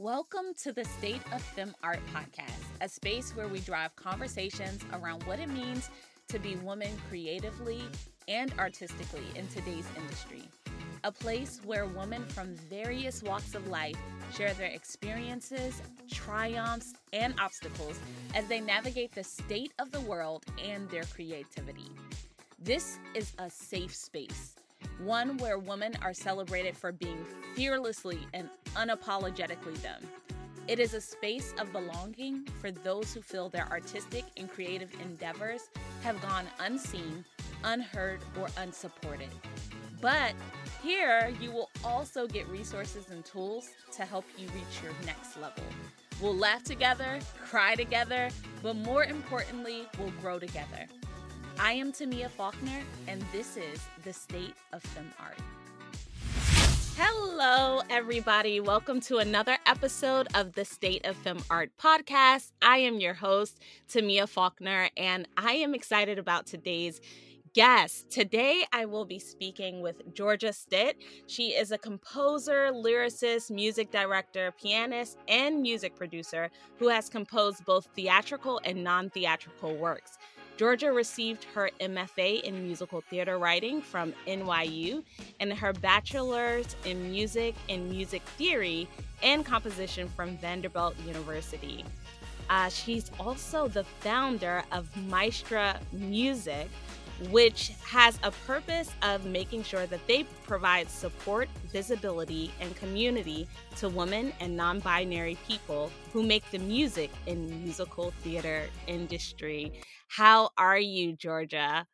Welcome to the State of Fem Art podcast, a space where we drive conversations around what it means to be women creatively and artistically in today's industry. A place where women from various walks of life share their experiences, triumphs, and obstacles as they navigate the state of the world and their creativity. This is a safe space, one where women are celebrated for being fearlessly and unapologetically them. It is a space of belonging for those who feel their artistic and creative endeavors have gone unseen, unheard, or unsupported. But here, you will also get resources and tools to help you reach your next level. We'll laugh together, cry together, but more importantly, we'll grow together. I am Timea Faulkner, and this is the State of Fem Art. Hello, everybody. Welcome to another episode of the State of Fem Art podcast. I am your host, Timea Faulkner, and I am excited about today's guest. Today, I will be speaking with Georgia Stitt. She is a composer, lyricist, music director, pianist, and music producer who has composed both theatrical and non theatrical works. Georgia received her MFA in musical theater writing from NYU and her bachelor's in music and music theory and composition from Vanderbilt University. Uh, she's also the founder of Maestra Music, which has a purpose of making sure that they provide support, visibility, and community to women and non binary people who make the music and musical theater industry. How are you, Georgia?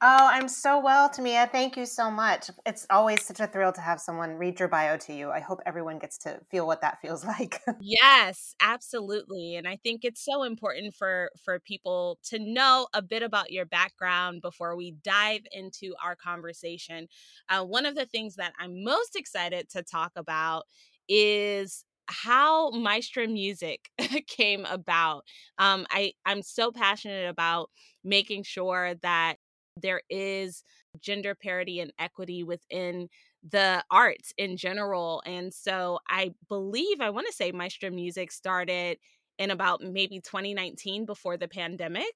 Oh, I'm so well, Timea. Thank you so much. It's always such a thrill to have someone read your bio to you. I hope everyone gets to feel what that feels like. yes, absolutely. And I think it's so important for for people to know a bit about your background before we dive into our conversation. Uh, one of the things that I'm most excited to talk about is how Maestra Music came about. Um, I I'm so passionate about making sure that there is gender parity and equity within the arts in general. And so I believe I want to say Maestra Music started in about maybe 2019 before the pandemic.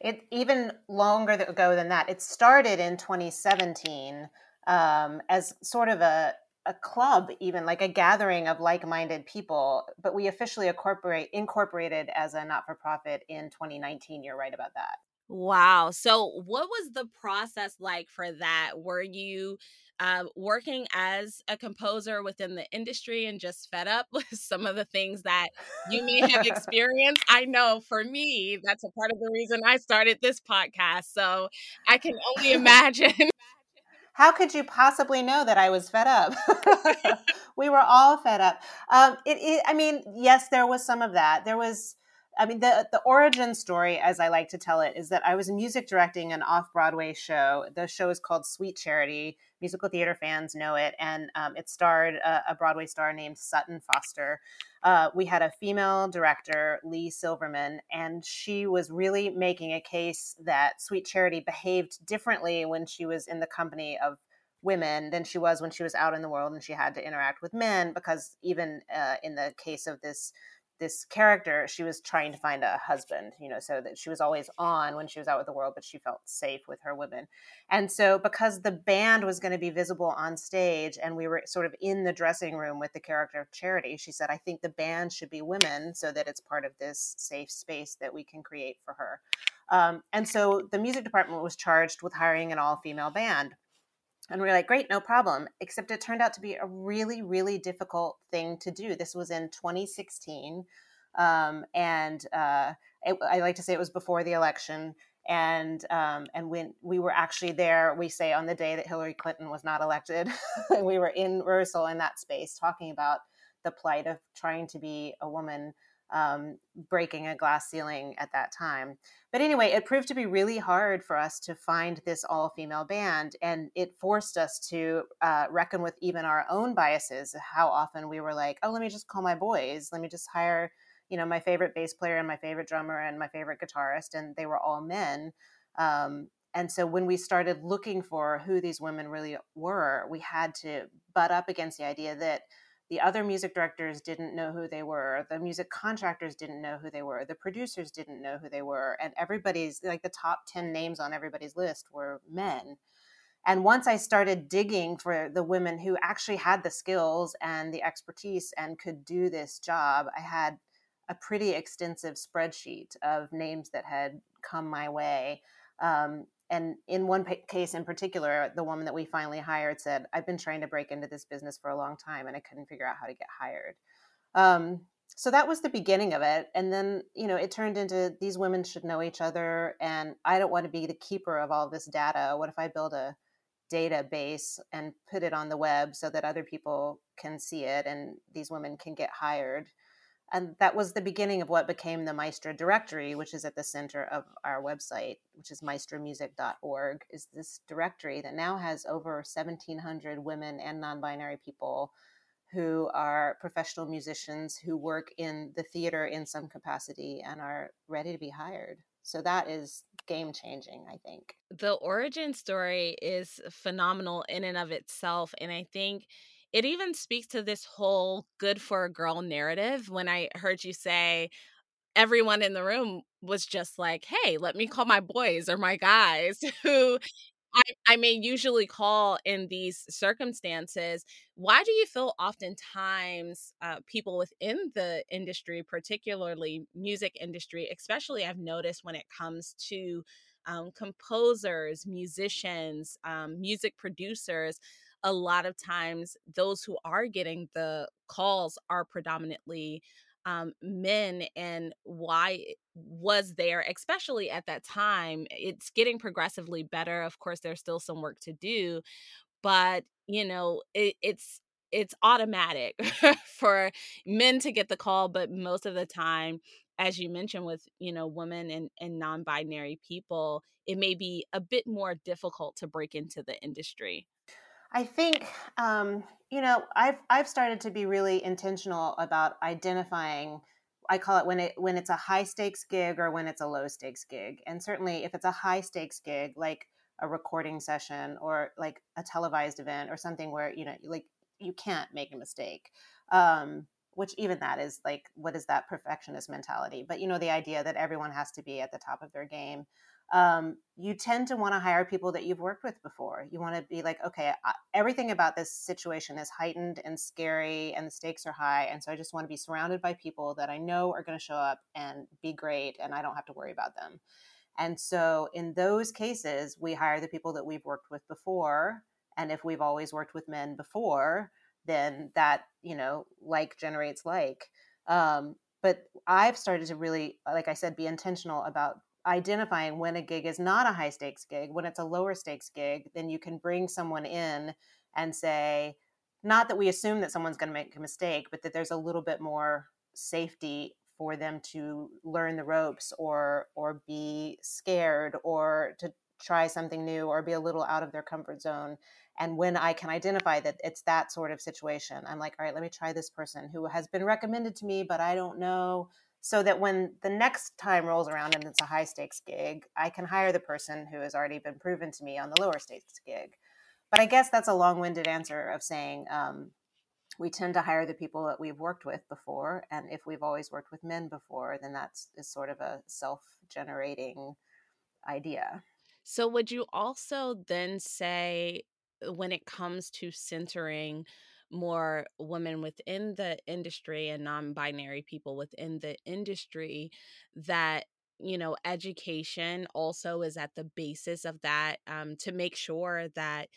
It even longer ago than that. It started in 2017 um, as sort of a a club even like a gathering of like-minded people but we officially incorporate incorporated as a not-for-profit in 2019 you're right about that. Wow so what was the process like for that? Were you uh, working as a composer within the industry and just fed up with some of the things that you may have experienced? I know for me that's a part of the reason i started this podcast so i can only imagine how could you possibly know that I was fed up? we were all fed up. Um, it, it, I mean, yes, there was some of that. There was, I mean, the the origin story, as I like to tell it, is that I was music directing an off Broadway show. The show is called Sweet Charity. Musical theater fans know it, and um, it starred a, a, Broadway star named Sutton Foster. Uh, we had a female director, Leigh Silverman, and she was really making a case that Sweet Charity behaved differently when she was in the company of women than she was when she was out in the world and she had to interact with men because even uh, in the case of this this character she was trying to find a husband you know so that she was always on when she was out with the world but she felt safe with her women. And so because the band was going to be visible on stage and we were sort of in the dressing room with the character of charity she said i think the band should be women so that it's part of this safe space that we can create for her. Um, and so the music department was charged with hiring an all-female band and we are like, great, no problem. Except it turned out to be a really, really difficult thing to do. This was in 2016. Um, and uh, it, I like to say it was before the election. And um, and when we were actually there, we say on the day that Hillary Clinton was not elected, we were in rehearsal in that space talking about the plight of trying to be a woman um, breaking a glass ceiling at that time. But anyway, it proved to be really hard for us to find this all female band, and it forced us to uh, reckon with even our own biases. How often we were like, oh, let me just call my boys, let me just hire, you know, my favorite bass player and my favorite drummer and my favorite guitarist, and they were all men. Um, and so when we started looking for who these women really were, we had to butt up against the idea that the other music directors didn't know who they were the music contractors didn't know who they were the producers didn't know who they were and everybody's like the top 10 names on everybody's list were men. And once i started digging for the women who actually had the skills and the expertise and could do this job i had a pretty extensive spreadsheet of names that had come my way. Um, and in one case in particular, the woman that we finally hired said, I've been trying to break into this business for a long time and I couldn't figure out how to get hired. Um, so that was the beginning of it. And then, you know, it turned into these women should know each other. And I don't want to be the keeper of all this data. What if I build a database and put it on the web so that other people can see it and these women can get hired? And that was the beginning of what became the maestra directory which is at the center of our website which is maestramusic.org is this directory that now has over 1700 women and non-binary people who are professional musicians who work in the theater in some capacity and are ready to be hired. So that is game changing i think. The origin story is phenomenal in and of itself and i think it even speaks to this whole good for a girl narrative when I heard you say everyone in the room was just like, hey, let me call my boys or my guys who I, I may usually call in these circumstances. Why do you feel oftentimes uh, people within the industry, particularly music industry, especially I've noticed when it comes to um, composers, musicians, um, music producers, a lot of times those who are getting the calls are predominantly um, men and why was there especially at that time it's getting progressively better of course there's still some work to do but you know it, it's it's automatic for men to get the call but most of the time as you mentioned with you know women and, and non-binary people it may be a bit more difficult to break into the industry I think um, you know I've I've started to be really intentional about identifying. I call it when it when it's a high stakes gig or when it's a low stakes gig, and certainly if it's a high stakes gig like a recording session or like a televised event or something where you know like you can't make a mistake. Um, which even that is like what is that perfectionist mentality but you know the idea that everyone has to be at the top of their game um, you tend to want to hire people that you've worked with before. You want to be like, okay, everything about this situation is heightened and scary, and the stakes are high. And so I just want to be surrounded by people that I know are going to show up and be great, and I don't have to worry about them. And so in those cases, we hire the people that we've worked with before. And if we've always worked with men before, then that, you know, like generates like. Um, but I've started to really, like I said, be intentional about identifying when a gig is not a high stakes gig, when it's a lower stakes gig, then you can bring someone in and say, not that we assume that someone's going to make a mistake, but that there's a little bit more safety for them to learn the ropes or or be scared or to try something new or be a little out of their comfort zone. And when i can identify that it's that sort of situation i'm like all right let me try this person who has been recommended to me but i don't know so that when the next time rolls around and it's a high stakes gig, I can hire the person who has already been proven to me on the lower stakes gig. But I guess that's a long winded answer of saying um, we tend to hire the people that we've worked with before. And if we've always worked with men before, then that's is sort of a self generating idea. So, would you also then say, when it comes to centering more women within the industry and non-binary people within the industry that you know education also is at the basis of that um, to make sure that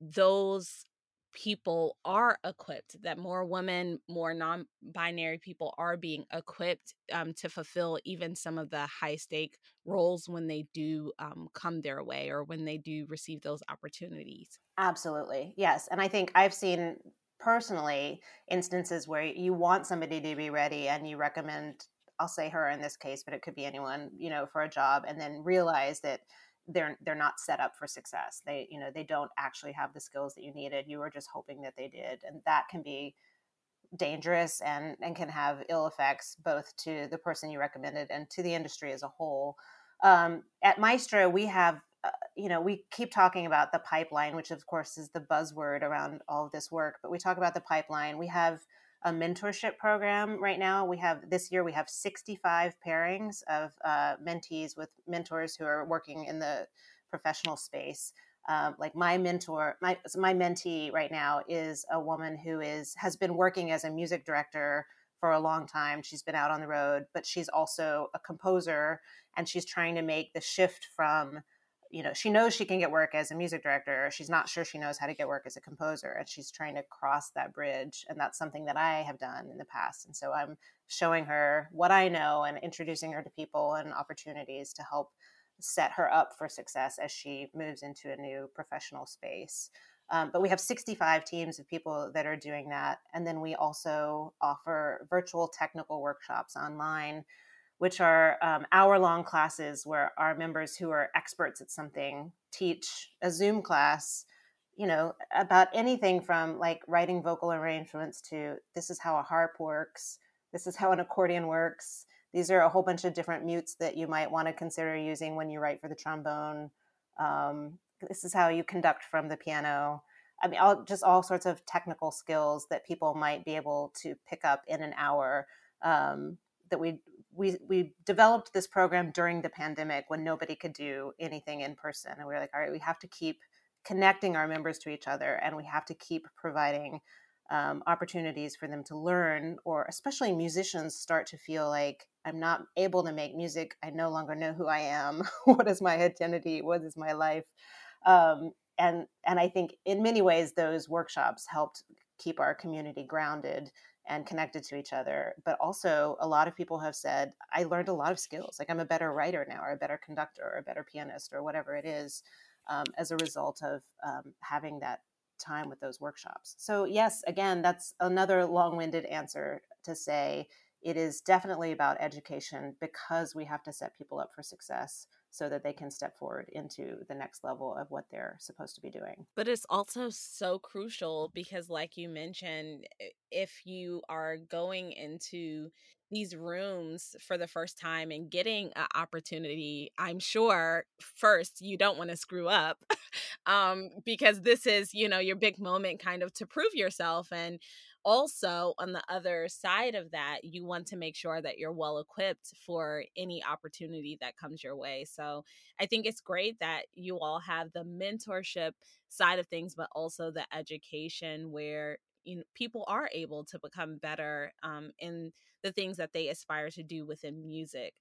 those people are equipped that more women more non-binary people are being equipped um, to fulfill even some of the high stake roles when they do um, come their way or when they do receive those opportunities. Absolutely yes and i think i've seen personally instances where you want somebody to be ready and you recommend i'll say her in this case but it could be anyone you know for a job and then realize that they're they're not set up for success. They you know they don't actually have the skills that you needed. You were just hoping that they did, and that can be dangerous and and can have ill effects both to the person you recommended and to the industry as a whole. Um, at Maestra, we have uh, you know, we keep talking about the pipeline, which of course is the buzzword around all of this work, but we talk about the pipeline. We have a mentorship program right now. We have this year, we have 65 pairings of uh, mentees with mentors who are working in the professional space. Um, like my mentor, my my mentee right now is a woman who is has been working as a music director for a long time. She's been out on the road, but she's also a composer, and she's trying to make the shift from you know she knows she can get work as a music director she's not sure she knows how to get work as a composer and she's trying to cross that bridge and that's something that i have done in the past and so i'm showing her what i know and introducing her to people and opportunities to help set her up for success as she moves into a new professional space. Um, but we have 65 teams of people that are doing that and then we also offer virtual technical workshops online which are um, hour long classes where our members who are experts at something teach a Zoom class, you know, about anything from like writing vocal arrangements to this is how a harp works, this is how an accordion works. These are a whole bunch of different mutes that you might want to consider using when you write for the trombone. Um, this is how you conduct from the piano. I mean, all, just all sorts of technical skills that people might be able to pick up in an hour um, that we we we developed this program during the pandemic when nobody could do anything in person and we were like all right we have to keep connecting our members to each other and we have to keep providing um, opportunities for them to learn or especially musicians start to feel like i'm not able to make music. I no longer know who i am. What is my identity? What is my life? Um, and and i think in many ways those workshops helped keep our community grounded and connected to each other. But also, a lot of people have said, I learned a lot of skills. Like, I'm a better writer now, or a better conductor, or a better pianist, or whatever it is, um, as a result of um, having that time with those workshops. So, yes, again, that's another long winded answer to say it is definitely about education because we have to set people up for success so that they can step forward into the next level of what they're supposed to be doing. But it's also so crucial because, like you mentioned, if you are going into these rooms for the first time and getting an opportunity, I'm sure first you don't want to screw up um, because this is, you know, your big moment kind of to prove yourself. And also on the other side of that you want to make sure that you're well equipped for any opportunity that comes your way. So i think it's great that you all have the mentorship side of things but also the education where you know, people are able to become better um, in the things that they aspire to do within music.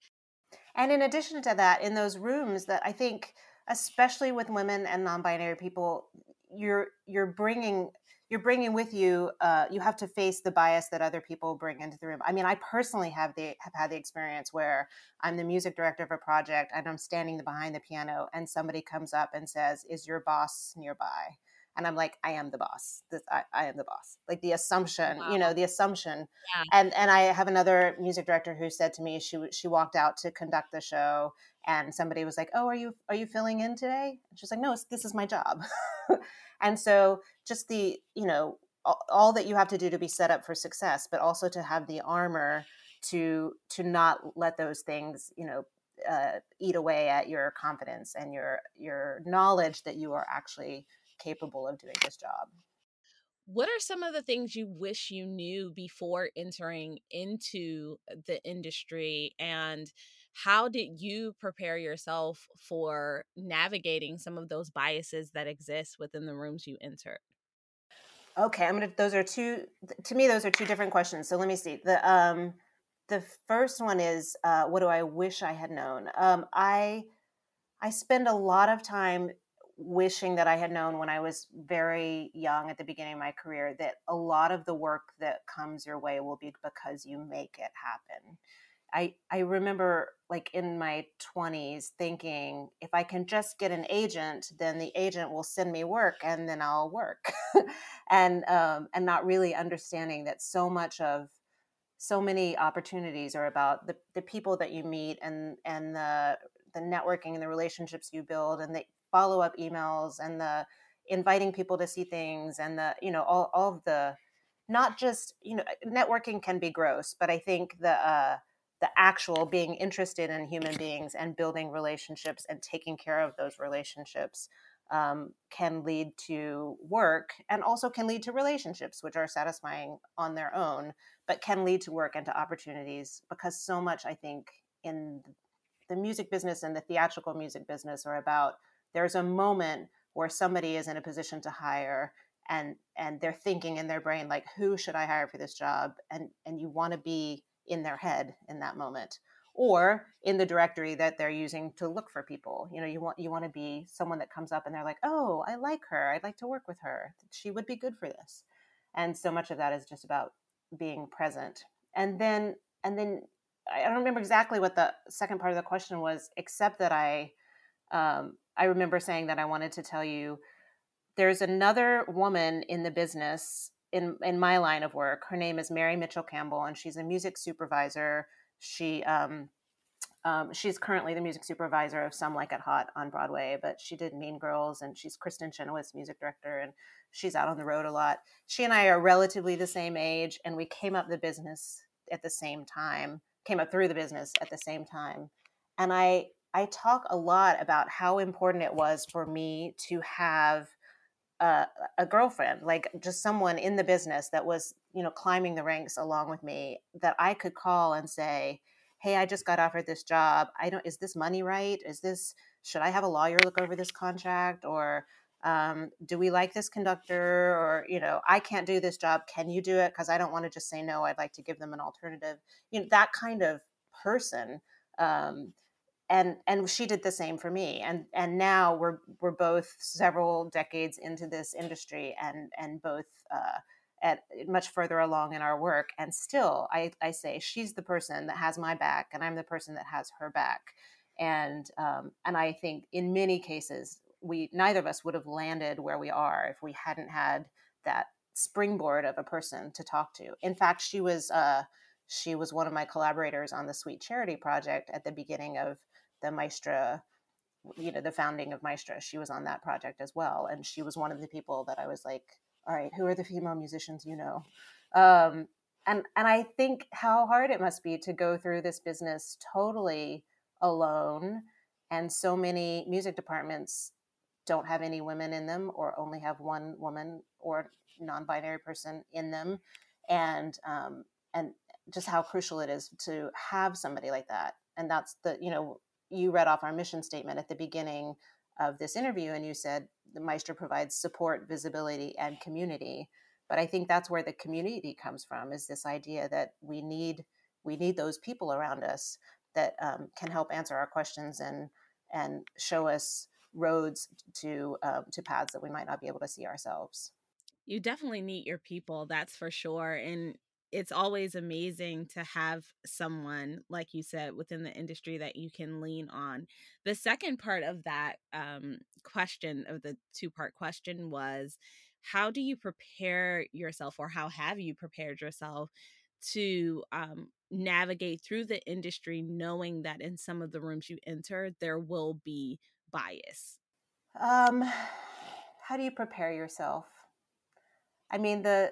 And in addition to that in those rooms that i think especially with women and non-binary people you're you're bringing you're bringing with you uh, you have to face the bias that other people bring into the room. I mean i personally have the have had the experience where i'm the music director of a project and i'm standing behind the piano and somebody comes up and says is your boss nearby? And i'm like i am the boss. This, I, I am the boss. Like the assumption wow. you know the assumption. Yeah. and and i have another music director who said to me she she walked out to conduct the show and somebody was like oh are you are you filling in today? And she's like no this is my job and so just the you know all, that you have to do to be set up for success but also to have the armor to to not let those things you know uh, eat away at your confidence and your your knowledge that you are actually capable of doing this job. What are some of the things you wish you knew before entering into the industry? And how did you prepare yourself for navigating some of those biases that exist within the rooms you entered? Okay, I'm gonna. Those are two. To me, those are two different questions. So let me see. The um, the first one is, uh, what do I wish I had known? Um, I I spend a lot of time wishing that I had known when I was very young at the beginning of my career that a lot of the work that comes your way will be because you make it happen. I I remember like in my 20s thinking if I can just get an agent, then the agent will send me work and then I'll work, and um, and not really understanding that so much of so many opportunities are about the, the people that you meet and and the the networking and the relationships you build and the follow up emails and the inviting people to see things and the you know all all of the not just you know networking can be gross, but I think the uh, the actual being interested in human beings and building relationships and taking care of those relationships um, can lead to work and also can lead to relationships which are satisfying on their own but can lead to work and to opportunities because so much i think in the music business and the theatrical music business are about there's a moment where somebody is in a position to hire and and they're thinking in their brain like who should i hire for this job? and and you want to be in their head in that moment or in the directory that they're using to look for people. You know you want you want to be someone that comes up and they're like oh i like her. I'd like to work with her. She would be good for this. And so much of that is just about being present. And then and then i don't remember exactly what the second part of the question was except that i um, i remember saying that i wanted to tell you there's another woman in the business in in my line of work her name is mary mitchell campbell and she's a music supervisor she um, um, she's currently the music supervisor of Some Like It Hot on Broadway, but she did Mean Girls and she's Kristin Chenoweth's music director and she's out on the road a lot. She and I are relatively the same age and we came up the business at the same time, came up through the business at the same time. And I I talk a lot about how important it was for me to have a, a girlfriend, like just someone in the business that was, you know, climbing the ranks along with me that I could call and say, "Hey, I just got offered this job. I don't. Is this money right? Is this? Should I have a lawyer look over this contract or?" Um, do we like this conductor or you know i can't do this job can you do it because i don't want to just say no i'd like to give them an alternative you know that kind of person um, and and she did the same for me and and now we're we're both several decades into this industry and and both uh, at much further along in our work and still I, I say she's the person that has my back and i'm the person that has her back. And um, and i think in many cases we neither of us would have landed where we are if we hadn't had that springboard of a person to talk to. In fact she was uh, she was one of my collaborators on the sweet charity project at the beginning of the Maestra, you know, the founding of Maestra. She was on that project as well, and she was one of the people that I was like, all right, who are the female musicians you know? Um, and and I think how hard it must be to go through this business totally alone, and so many music departments don't have any women in them, or only have one woman or non-binary person in them, and um, and just how crucial it is to have somebody like that. And that's the you know you read off our mission statement at the beginning of this interview and you said the Maestra provides support, visibility, and community. But I think that's where the community comes from is this idea that we need we need those people around us that um, can help answer our questions and and show us roads to uh, to paths that we might not be able to see ourselves. You definitely need your people, that's for sure. And it's always amazing to have someone like you said within the industry that you can lean on. The second part of that um, question of the two part question was how do you prepare yourself or how have you prepared yourself to um, navigate through the industry knowing that in some of the rooms you enter there will be bias? Um, how do you prepare yourself? I mean the the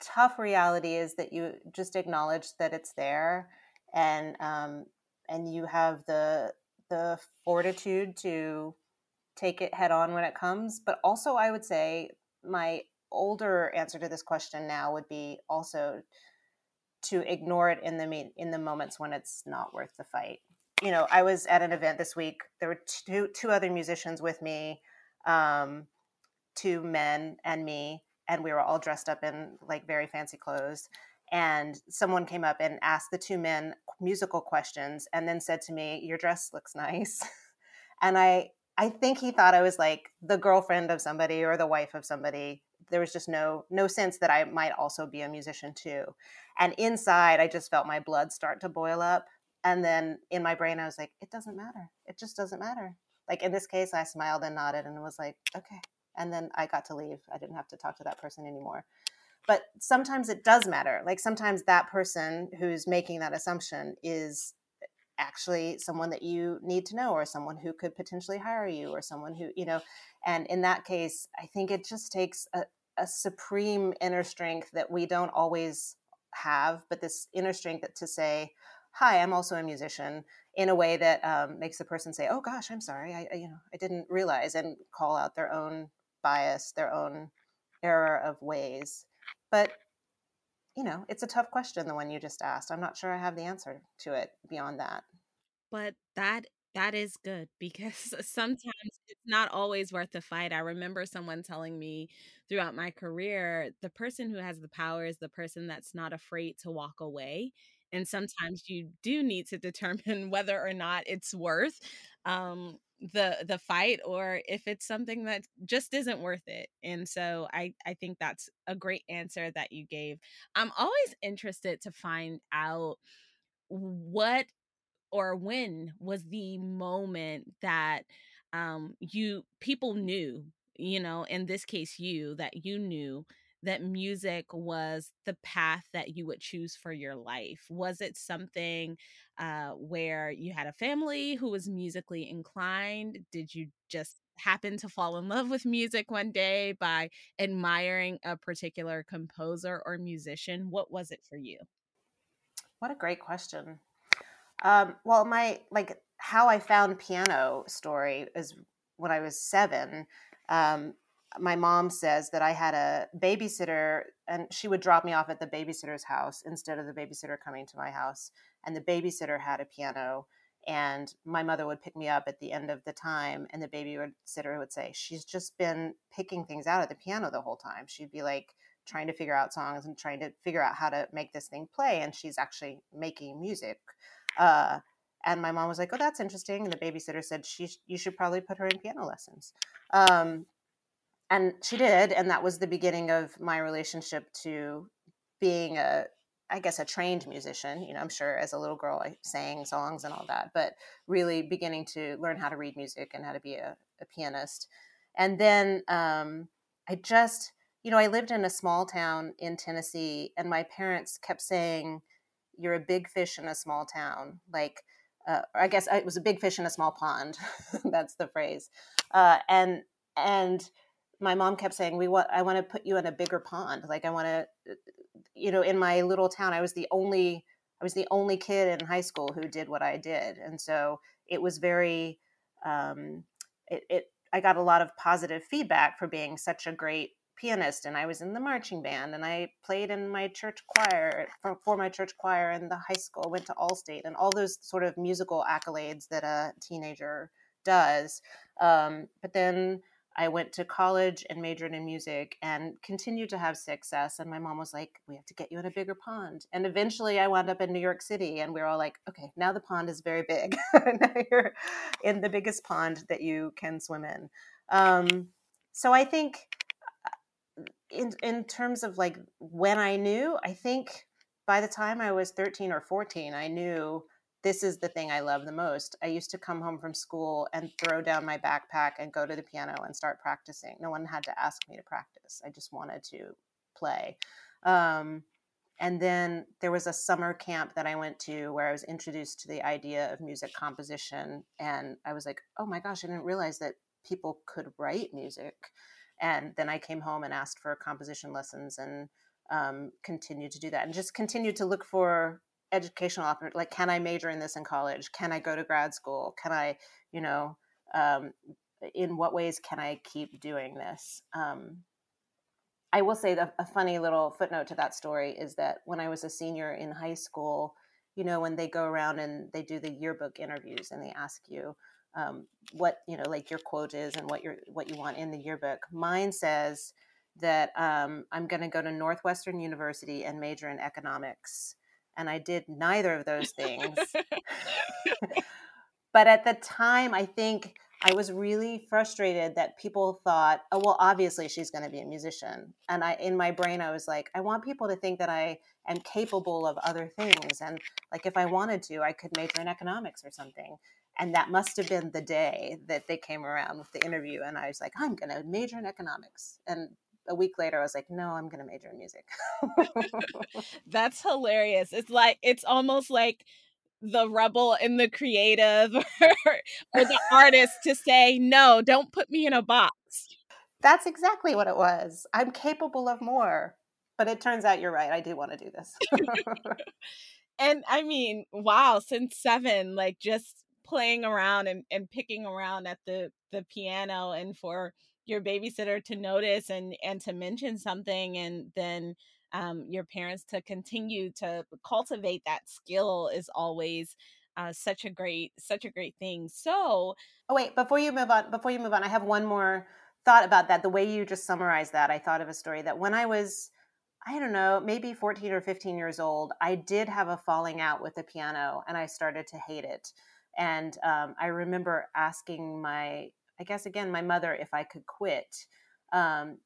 tough reality is that you just acknowledge that it's there and um, and you have the the fortitude to take it head on when it comes but also i would say my older answer to this question now would be also to ignore it in the in the moments when it's not worth the fight. You know i was at an event this week there were two two other musicians with me um, two men and me and we were all dressed up in like very fancy clothes and someone came up and asked the two men musical questions and then said to me your dress looks nice. And i i think he thought i was like the girlfriend of somebody or the wife of somebody. There was just no no sense that i might also be a musician too. And inside i just felt my blood start to boil up and then in my brain i was like it doesn't matter. It just doesn't matter. Like in this case i smiled and nodded and was like okay and then I got to leave. I didn't have to talk to that person anymore. But sometimes it does matter. Like sometimes that person who's making that assumption is actually someone that you need to know or someone who could potentially hire you or someone who, you know, and in that case, I think it just takes a, a supreme inner strength that we don't always have, but this inner strength to say, hi i'm also a musician in a way that um, makes the person say oh gosh i'm sorry I, I you know i didn't realize and call out their own bias their own error of ways but you know it's a tough question the one you just asked i'm not sure i have the answer to it beyond that but that that is good because sometimes it's not always worth the fight. I remember someone telling me throughout my career the person who has the power is the person that's not afraid to walk away. And sometimes you do need to determine whether or not it's worth um, the the fight or if it's something that just isn't worth it. And so I I think that's a great answer that you gave. I'm always interested to find out what or when was the moment that um you people knew you know in this case you that you knew that music was the path that you would choose for your life? Was it something uh where you had a family who was musically inclined? Did you just happen to fall in love with music one day by admiring a particular composer or musician? What was it for you? What a great question. Um, well, my like how I found piano story is when I was seven. Um, my mom says that I had a babysitter, and she would drop me off at the babysitter's house instead of the babysitter coming to my house. And the babysitter had a piano, and my mother would pick me up at the end of the time, and the babysitter would say, "She's just been picking things out at the piano the whole time." She'd be like trying to figure out songs and trying to figure out how to make this thing play, and she's actually making music. Uh, and my mom was like, "Oh, that's interesting." And the babysitter said, "She, you should probably put her in piano lessons." Um, and she did, and that was the beginning of my relationship to being a, I guess, a trained musician. You know, I'm sure as a little girl I sang songs and all that, but really beginning to learn how to read music and how to be a, a pianist. And then um, I just, you know, I lived in a small town in Tennessee, and my parents kept saying you're a big fish in a small town. Like, uh, I guess it was a big fish in a small pond. That's the phrase. Uh, and and my mom kept saying, "We want. I want to put you in a bigger pond. Like, I want to, uh, you know, in my little town, I was the only. I was the only kid in high school who did what I did, and so it was very. Um, it, it I got a lot of positive feedback for being such a great pianist and I was in the marching band and I played in my church choir for, for my church choir in the high school, went to Allstate and all those sort of musical accolades that a teenager does. Um, but then I went to college and majored in music and continued to have success. And my mom was like, We have to get you in a bigger pond. And eventually I wound up in New York City and we are all like, Okay, now the pond is very big. now you're in the biggest pond that you can swim in. Um, so I think in in terms of like when I knew, I think by the time I was 13 or 14, I knew this is the thing I love the most. I used to come home from school and throw down my backpack and go to the piano and start practicing. No one had to ask me to practice. I just wanted to play. Um, and then there was a summer camp that I went to where I was introduced to the idea of music composition. And I was like, oh my gosh, I didn't realize that people could write music. And then I came home and asked for composition lessons and um, continued to do that and just continued to look for educational opportunities. Like, can I major in this in college? Can I go to grad school? Can I, you know, um, in what ways can I keep doing this? Um, I will say a funny little footnote to that story is that when I was a senior in high school, you know, when they go around and they do the yearbook interviews and they ask you, um, what you know like your quote is and what you what you want in the yearbook mine says that um, i'm going to go to northwestern university and major in economics and i did neither of those things. But at the time i think i was really frustrated that people thought oh well obviously she's going to be a musician. And i in my brain i was like i want people to think that i am capable of other things and like if i wanted to i could major in economics or something. And that must have been the day that they came around with the interview and i was like i'm going to major in economics. And a week later i was like no i'm going to major in music. That's hilarious. It's like it's almost like the rebel and the creative or the artist to say no don't put me in a box. That's exactly what it was. I'm capable of more but it turns out you're right i do want to do this. And I mean, wow, since seven, like just playing around and, and picking around at the the piano and for your babysitter to notice and and to mention something and then um, your parents to continue to cultivate that skill is always uh, such a great such a great thing. So oh wait before you move on before you move on i have one more thought about that the way you just summarized that i thought of a story that when i was i don't know maybe 14 or 15 years old i did have a falling out with the piano and i started to hate it. And um, i remember asking my i guess again my mother if i could quit um,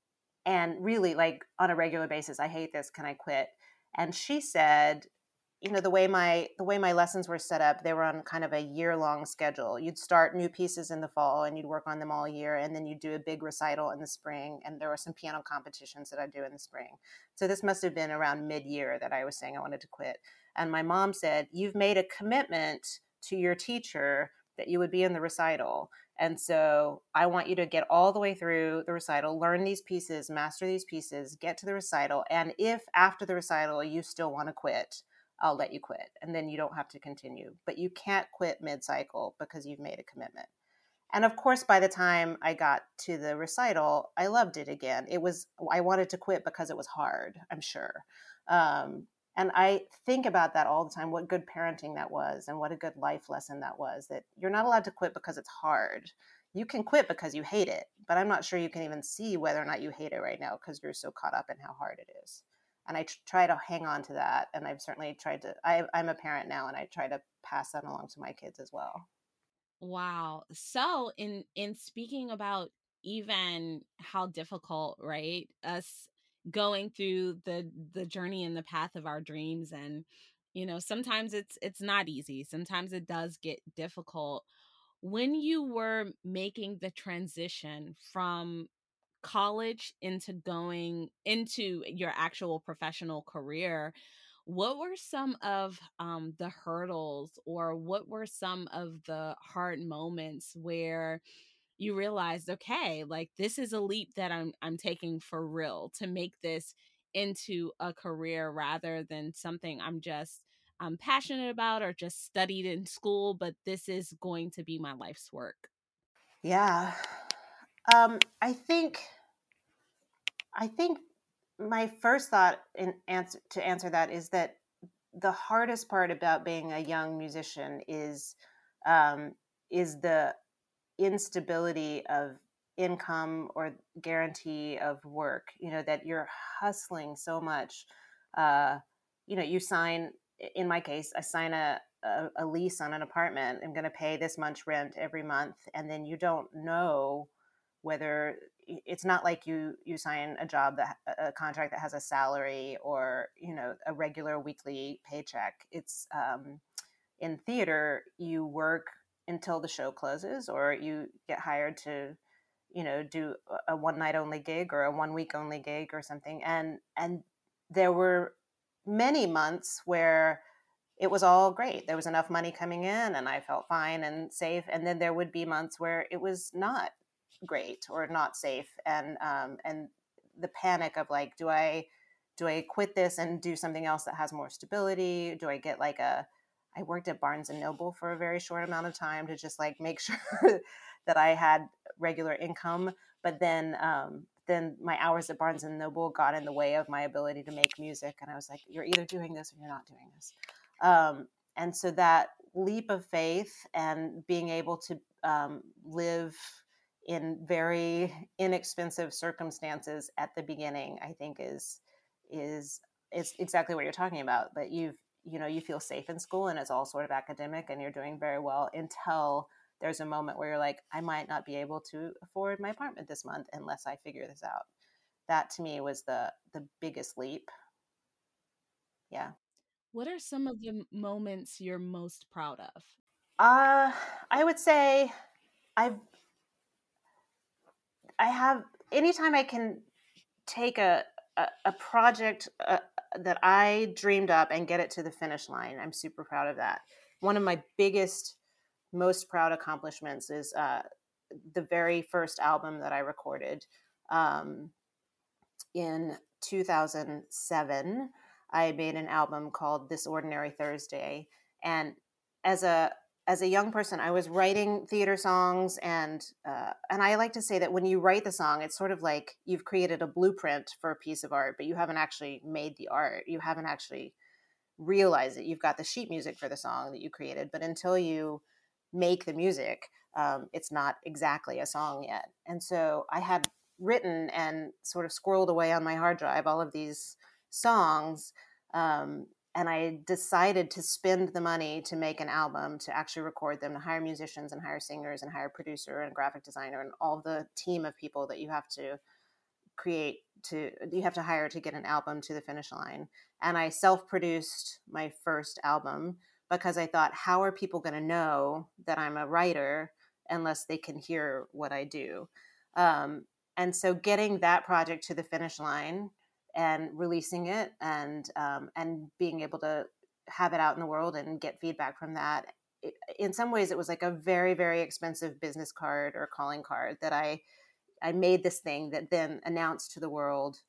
and really like on a regular basis i hate this can i quit? And she said you know the way my the way my lessons were set up they were on kind of a year long schedule. You'd start new pieces in the fall and you'd work on them all year and then you'd do a big recital in the spring and there were some piano competitions that i'd do in the spring. So this must have been around mid-year that i was saying i wanted to quit. And my mom said you've made a commitment to your teacher that you would be in the recital and so I want you to get all the way through the recital, learn these pieces, master these pieces, get to the recital. And if after the recital you still want to quit, I'll let you quit. And then you don't have to continue. But you can't quit mid cycle because you've made a commitment. And of course, by the time I got to the recital, I loved it again. It was, I wanted to quit because it was hard, I'm sure. Um, and I think about that all the time what good parenting that was, and what a good life lesson that was that you're not allowed to quit because it's hard. You can quit because you hate it, but I'm not sure you can even see whether or not you hate it right now because you're so caught up in how hard it is. And I try to hang on to that. And I've certainly tried to, I, I'm a parent now and I try to pass that along to my kids as well. Wow. So in in speaking about even how difficult, right? Us going through the the journey and the path of our dreams and you know sometimes it's it's not easy sometimes it does get difficult. When you were making the transition from college into going into your actual professional career what were some of um, the hurdles or what were some of the hard moments where you realized okay like this is a leap that i'm i'm taking for real to make this into a career rather than something i'm just i'm passionate about or just studied in school but this is going to be my life's work. Yeah. Um i think i think my first thought in answer to answer that is that the hardest part about being a young musician is um, is the instability of income or guarantee of work you know that you're hustling so much uh, you know you sign in my case i sign a, a, a lease on an apartment i'm going to pay this much rent every month and then you don't know whether it's not like you you sign a job that a contract that has a salary or you know a regular weekly paycheck. It's um, in theater you work until the show closes or you get hired to you know do a one night only gig or a one week only gig or something and and there were many months where it was all great. There was enough money coming in and i felt fine and safe and then there would be months where it was not great or not safe and um, and the panic of like do i do i quit this and do something else that has more stability? Do i get like a I worked at Barnes and Noble for a very short amount of time to just like make sure that I had regular income. But then, um, then my hours at Barnes and Noble got in the way of my ability to make music, and I was like, "You're either doing this or you're not doing this." Um, and so that leap of faith and being able to um, live in very inexpensive circumstances at the beginning, I think is is is exactly what you're talking about. That you've you know you feel safe in school and it's all sort of academic and you're doing very well until there's a moment where you're like i might not be able to afford my apartment this month unless i figure this out. That to me was the the biggest leap. Yeah. What are some of the moments you're most proud of? Uh i would say i've i have anytime i can take a a, a project uh, that I dreamed up and get it to the finish line. I'm super proud of that. One of my biggest, most proud accomplishments is uh, the very first album that I recorded um, in 2007. I made an album called This Ordinary Thursday. And as a as a young person, I was writing theater songs, and uh, and I like to say that when you write the song, it's sort of like you've created a blueprint for a piece of art, but you haven't actually made the art. You haven't actually realized it. You've got the sheet music for the song that you created, but until you make the music, um, it's not exactly a song yet. And so I had written and sort of squirreled away on my hard drive all of these songs. Um, and I decided to spend the money to make an album, to actually record them, to hire musicians and hire singers and hire producer and graphic designer and all the team of people that you have to create to you have to hire to get an album to the finish line. And I self-produced my first album because I thought, how are people going to know that I'm a writer unless they can hear what I do? Um, and so getting that project to the finish line and releasing it and um, and being able to have it out in the world and get feedback from that. It, in some ways it was like a very very expensive business card or calling card that i i made this thing that then announced to the world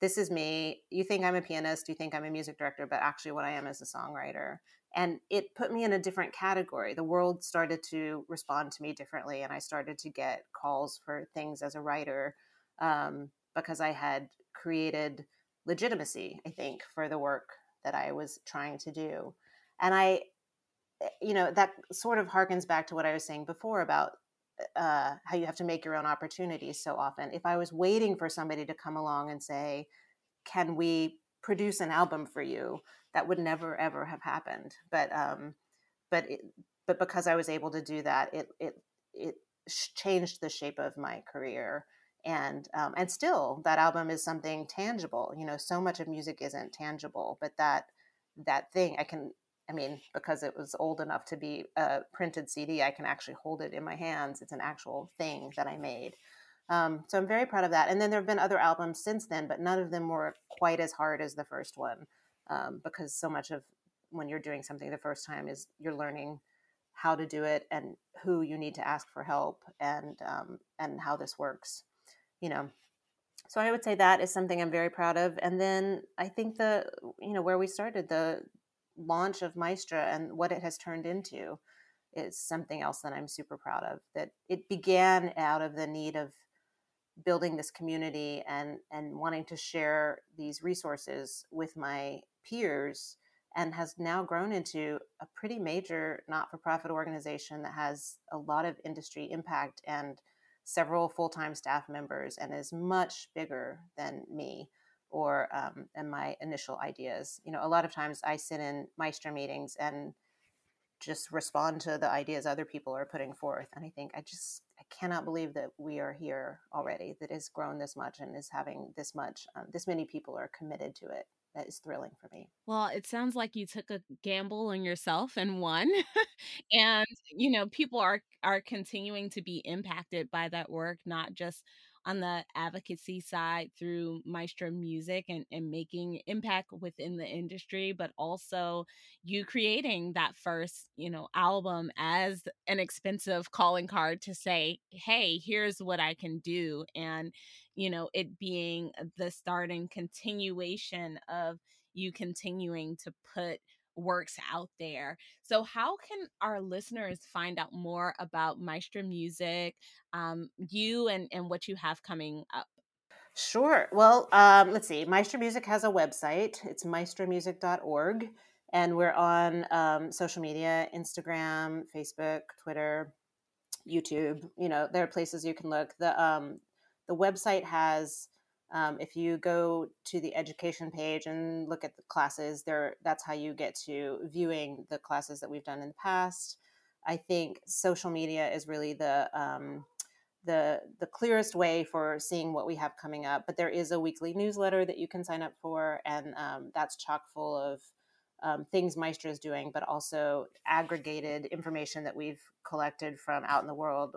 this is me. You think i'm a pianist you think i'm a music director but actually what i am is a songwriter. And it put me in a different category. The world started to respond to me differently and i started to get calls for things as a writer um, because i had created legitimacy, I think, for the work that I was trying to do. And I, eh, you know, that sort of harkens back to what I was saying before about uh, how you have to make your own opportunities so often. If I was waiting for somebody to come along and say, can we produce an album for you? That would never, ever have happened. But, um, but, it, but because I was able to do that, it, it, it changed the shape of my career and um, and still that album is something tangible you know so much of music isn't tangible but that that thing i can i mean because it was old enough to be a printed cd i can actually hold it in my hands it's an actual thing that i made. Um, so i'm very proud of that and then there have been other albums since then but none of them were quite as hard as the first one um, because so much of when you're doing something the first time is you're learning how to do it and who you need to ask for help and um, and how this works you know. So i would say that is something i'm very proud of and then i think the you know where we started the launch of maestra and what it has turned into is something else that i'm super proud of that it began out of the need of building this community and and wanting to share these resources with my peers and has now grown into a pretty major not-for-profit organization that has a lot of industry impact and several full-time staff members and is much bigger than me or um, and my initial ideas. You know a lot of times i sit in maestra meetings and just respond to the ideas other people are putting forth and i think i just i cannot believe that we are here already that has grown this much and is having this much um, this many people are committed to it that is thrilling for me. Well, it sounds like you took a gamble on yourself and won. and you know, people are are continuing to be impacted by that work, not just on the advocacy side through Maestra Music and, and making impact within the industry, but also you creating that first, you know, album as an expensive calling card to say, hey, here's what I can do. And, you know, it being the start and continuation of you continuing to put works out there. So, how can our listeners find out more about Maestra Music, um, you, and, and what you have coming up? Sure. Well, um, let's see. Maestra Music has a website. It's maestramusic.org. And we're on um, social media Instagram, Facebook, Twitter, YouTube. You know, there are places you can look. The, um, the website has um, if you go to the education page and look at the classes, there that's how you get to viewing the classes that we've done in the past. I think social media is really the um, the the clearest way for seeing what we have coming up. But there is a weekly newsletter that you can sign up for, and um, that's chock full of um, things Maestra is doing, but also aggregated information that we've collected from out in the world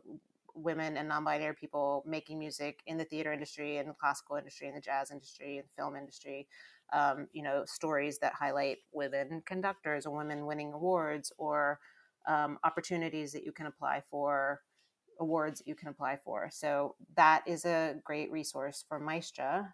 women and non-binary people making music in the theater industry and the classical industry and the jazz industry and film industry um, you know stories that highlight women conductors or women winning awards or um, opportunities that you can apply for awards that you can apply for. So that is a great resource for maestra.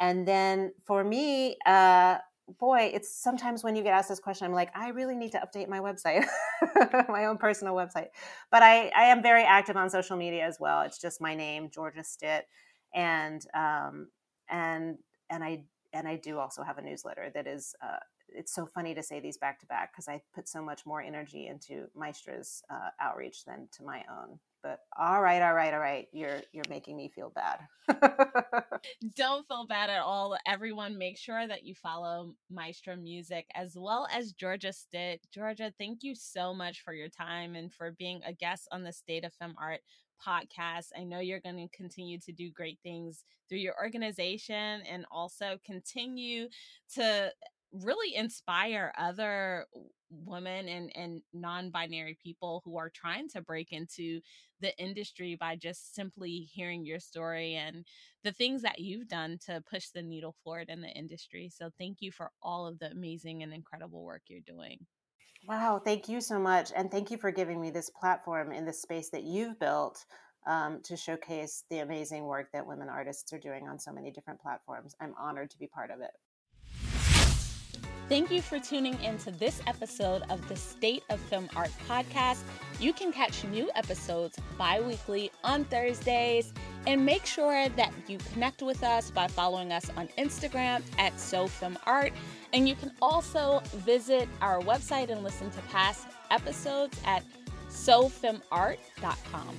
And then for me uh, boy, it's sometimes when you get asked this question, I'm like, I really need to update my website, my own personal website. But I, I am very active on social media as well. It's just my name, Georgia Stitt, and um, and and I and I do also have a newsletter that is. Uh, it's so funny to say these back to back because I put so much more energy into Maestra's uh, outreach than to my own but all right all right all right you're you're making me feel bad. Don't feel bad at all. Everyone make sure that you follow maestra music as well as georgia stitt georgia thank you so much for your time and for being a guest on the state of fem art podcast. I know you're going to continue to do great things through your organization and also continue to really inspire other women and and non-binary people who are trying to break into the industry by just simply hearing your story and the things that you've done to push the needle forward in the industry. So thank you for all of the amazing and incredible work you're doing. Wow thank you so much and thank you for giving me this platform in the space that you've built um, to showcase the amazing work that women artists are doing on so many different platforms. I'm honored to be part of it Thank you for tuning into this episode of the State of Fem Art podcast. You can catch new episodes bi weekly on Thursdays. And make sure that you connect with us by following us on Instagram at SoFemArt. And you can also visit our website and listen to past episodes at sofemart.com.